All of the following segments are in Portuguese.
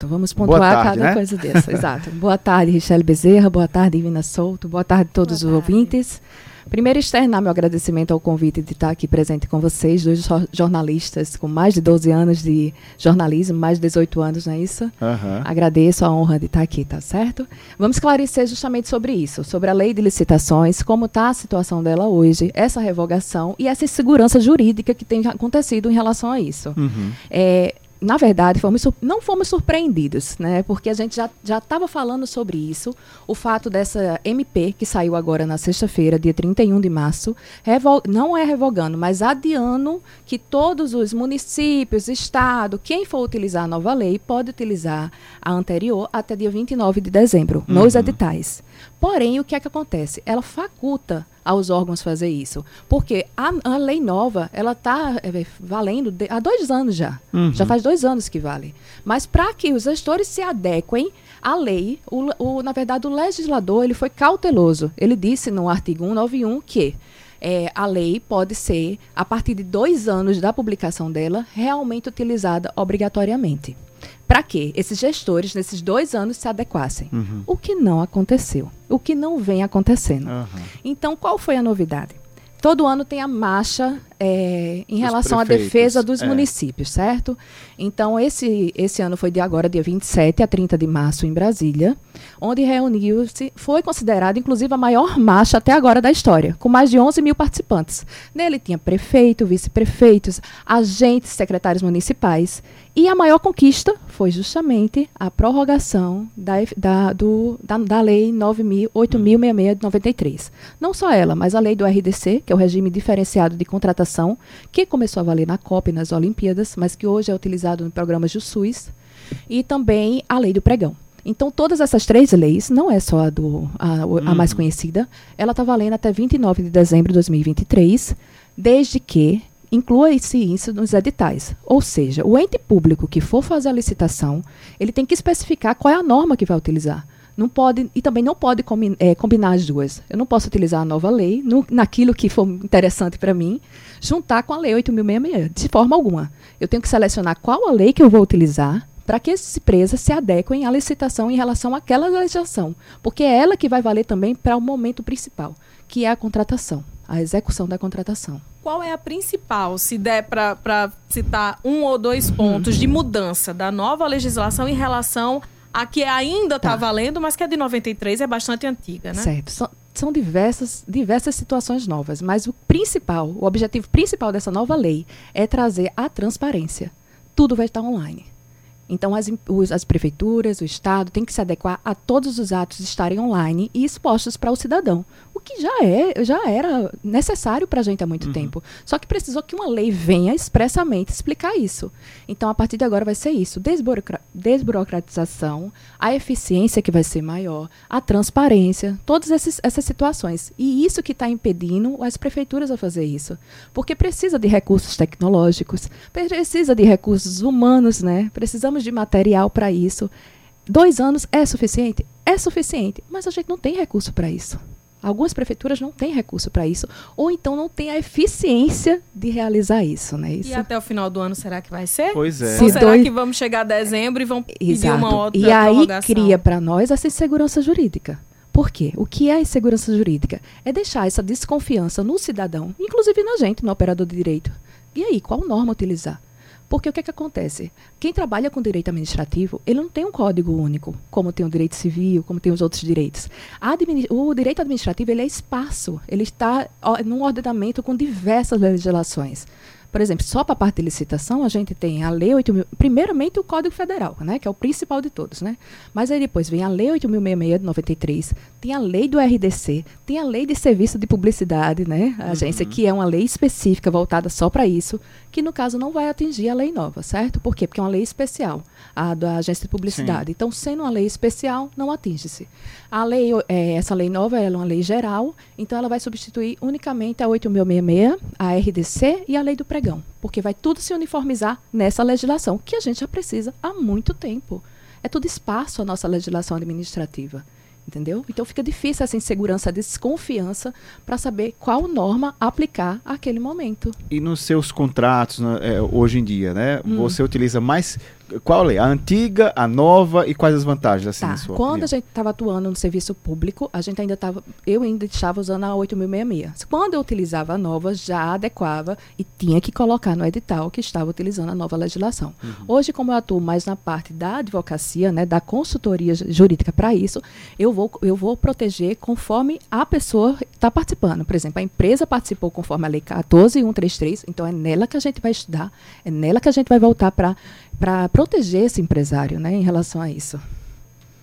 Então vamos pontuar tarde, cada né? coisa dessa. Exato. Boa tarde, Richelle Bezerra. Boa tarde, Ivina Souto. Boa tarde a todos Boa os tarde. ouvintes. Primeiro, externar meu agradecimento ao convite de estar aqui presente com vocês, dois jo- jornalistas com mais de 12 anos de jornalismo, mais de 18 anos, não é isso? Aham. Agradeço a honra de estar aqui, tá certo? Vamos esclarecer justamente sobre isso, sobre a lei de licitações, como está a situação dela hoje, essa revogação e essa insegurança jurídica que tem acontecido em relação a isso. Uhum. É, na verdade, fomos não fomos surpreendidos, né? Porque a gente já estava falando sobre isso. O fato dessa MP, que saiu agora na sexta-feira, dia 31 de março, não é revogando, mas adiando que todos os municípios, Estado, quem for utilizar a nova lei, pode utilizar a anterior até dia 29 de dezembro, nos Uhum. editais. Porém, o que é que acontece? Ela faculta aos órgãos fazer isso. Porque a, a lei nova, ela está valendo de- há dois anos já. Uhum. Já faz dois anos que vale. Mas para que os gestores se adequem à lei, o, o- na verdade, o legislador ele foi cauteloso. Ele disse no artigo 191 que é, a lei pode ser, a partir de dois anos da publicação dela, realmente utilizada obrigatoriamente. Para que esses gestores, nesses dois anos, se adequassem. Uhum. O que não aconteceu. O que não vem acontecendo. Aham. Então, qual foi a novidade? Todo ano tem a marcha é, em Dos relação à defesa dos é. municípios, certo? Então, esse, esse ano foi de agora, dia 27 a 30 de março, em Brasília, onde reuniu-se, foi considerada, inclusive, a maior marcha até agora da história, com mais de 11 mil participantes. Nele tinha prefeito, vice-prefeitos, agentes, secretários municipais. E a maior conquista foi justamente a prorrogação da, da, do, da, da Lei 9.000 8.066 de 93. Não só ela, mas a lei do RDC, que é o regime diferenciado de contratação, que começou a valer na COP e nas Olimpíadas, mas que hoje é utilizado em programas do SUS, e também a lei do pregão. Então, todas essas três leis, não é só a, do, a, a mais conhecida, ela está valendo até 29 de dezembro de 2023, desde que inclua-se isso nos editais. Ou seja, o ente público que for fazer a licitação, ele tem que especificar qual é a norma que vai utilizar. Não pode, e também não pode combi- eh, combinar as duas. Eu não posso utilizar a nova lei no, naquilo que for interessante para mim, juntar com a lei 8.066, de forma alguma. Eu tenho que selecionar qual a lei que eu vou utilizar para que essas empresas se adequem à licitação em relação àquela legislação. Porque é ela que vai valer também para o momento principal, que é a contratação, a execução da contratação. Qual é a principal, se der para citar um ou dois pontos de mudança da nova legislação em relação a que ainda está Tá. valendo, mas que é de 93, é bastante antiga, né? Certo. São, são diversas, diversas situações novas, mas o principal, o objetivo principal dessa nova lei é trazer a transparência. Tudo vai estar online. Então, as, os- as prefeituras, o Estado, tem que se adequar a todos os atos estarem online e expostos para o cidadão. O que já, é, já era necessário para a gente há muito tempo. Só que precisou que uma lei venha expressamente explicar isso. Então, a partir de agora vai ser isso: desburocra- desburocratização, a eficiência que vai ser maior, a transparência, todas esses- essas situações. E isso que está impedindo as prefeituras a fazer isso. Porque precisa de recursos tecnológicos, precisa de recursos humanos, né? Precisamos de material para isso. Dois anos é suficiente? É suficiente, mas a gente não tem recurso para isso. Algumas prefeituras não têm recurso para isso, ou então não têm a eficiência de realizar isso, né? Isso E até o final do ano, será que vai ser? Pois é. Se Ou será dois- que vamos chegar a dezembro e vão pedir Exato. uma outra e aí cria para nós essa insegurança jurídica. Por quê? O que é a insegurança jurídica? É deixar essa desconfiança no cidadão, inclusive na gente, no operador de direito. E aí, qual norma utilizar? Porque o que, é que acontece? Quem trabalha com direito administrativo, ele não tem um código único, como tem o direito civil, como tem os outros direitos. O direito administrativo ele é espaço, ele está num ordenamento com diversas legislações. Por exemplo, só para a parte de licitação, a gente tem a Lei 8.000, primeiramente o Código Federal, né, que é o principal de todos, né? Mas aí depois vem a Lei 8.066 de 93, tem a Lei do RDC, tem a Lei de Serviço de Publicidade, né, a agência que é uma lei específica voltada só para isso, que no caso não vai atingir a lei nova, certo? Por quê? Porque é uma lei especial, a da agência de publicidade. Então, sendo uma lei especial, não atinge-se. A lei, eh, essa lei nova é uma lei geral, então ela vai substituir unicamente a 8.066, a RDC e a lei do pregão, porque vai tudo se uniformizar nessa legislação, que a gente já precisa há muito tempo. É tudo espaço a nossa legislação administrativa. Entendeu? Então fica difícil essa insegurança, desconfiança para saber qual norma aplicar àquele momento. E nos seus contratos, né, é, hoje em dia, né? Hum. Você utiliza mais qual lei? A antiga, a nova e quais as vantagens, assim, Tá. Quando opinião? a gente estava atuando no serviço público, a gente ainda estava, eu ainda estava usando a 8066. Quando eu utilizava a nova, já adequava e tinha que colocar no edital que estava utilizando a nova legislação. Uhum. Hoje, como eu atuo mais na parte da advocacia, né, da consultoria ju- jurídica para isso, eu vou, eu vou proteger conforme a pessoa está participando. Por exemplo, a empresa participou conforme a lei 14133, então é nela que a gente vai estudar, é nela que a gente vai voltar para para proteger esse empresário, né, em relação a isso.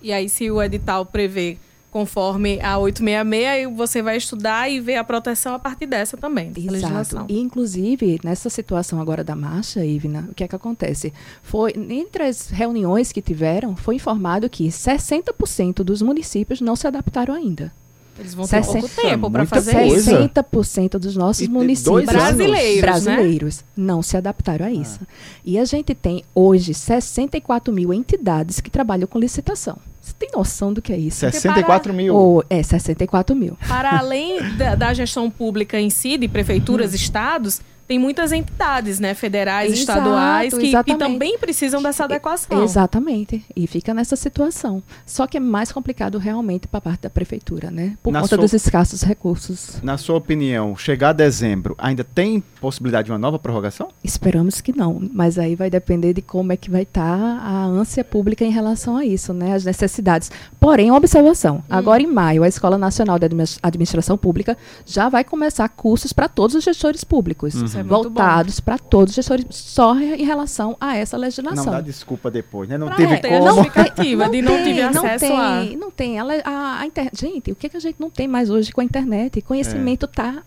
E aí, se o edital prevê conforme a 866, aí você vai estudar e ver a proteção a partir dessa também, dessa legislação. Exato. E, inclusive, nessa situação agora da marcha, Ivna, o que é que acontece? Foi, entre as reuniões que tiveram, foi informado que 60% dos municípios não se adaptaram ainda. Eles vão ter pouco Sessenta- tempo para fazer coisa. isso. 60% dos nossos E- municípios anos. Brasileiros, né? brasileiros não se adaptaram a isso. E a gente tem hoje 64 mil entidades que trabalham com licitação. Você tem noção do que é isso? 64 mil. Ou, é, 64 mil. Para além da, da gestão pública em si, de prefeituras, Hum. estados, tem muitas entidades, né, federais, Exato, estaduais, que, que também precisam dessa adequação. Exatamente. E fica nessa situação. Só que é mais complicado realmente para a parte da prefeitura, né? Por Na conta sua- dos escassos recursos. Na sua opinião, chegar a dezembro, ainda tem possibilidade de uma nova prorrogação? Esperamos que não, mas aí vai depender de como é que vai estar a ânsia pública em relação a isso, né? As necessidades. Porém, uma observação. Agora em maio, a Escola Nacional de Admi- Administração Pública já vai começar cursos para todos os gestores públicos, Isso é voltados para todos os gestores, só em relação a essa Não legislação. dá desculpa depois, né? Não Pra teve não ter a como. justificativa de não tive não acesso tem, a... Não tem. Ela, a, a inter... Gente, o que, que a gente não tem mais hoje com a internet? Conhecimento tá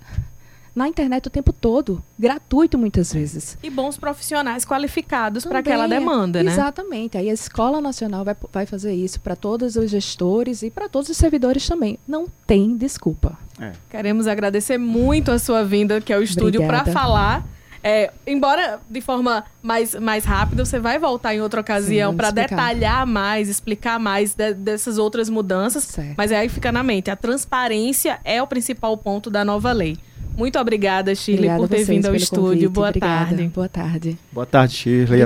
na internet o tempo todo, gratuito muitas vezes. E bons profissionais qualificados para aquela demanda, né? Exatamente. Aí a Escola Nacional vai, vai fazer isso para todos os gestores e para todos os servidores também. Não tem desculpa. É. Queremos agradecer muito a sua vinda aqui ao estúdio para falar. É, embora de forma mais, mais rápida, você vai voltar em outra ocasião para detalhar mais, explicar mais de- dessas outras mudanças. Certo. Mas aí fica na mente: a transparência é o principal ponto da nova lei. Muito obrigada, Shirley, Obrigada por ter vindo ao estúdio. convite. Boa Obrigada. tarde. Boa tarde. Boa tarde, Shirley.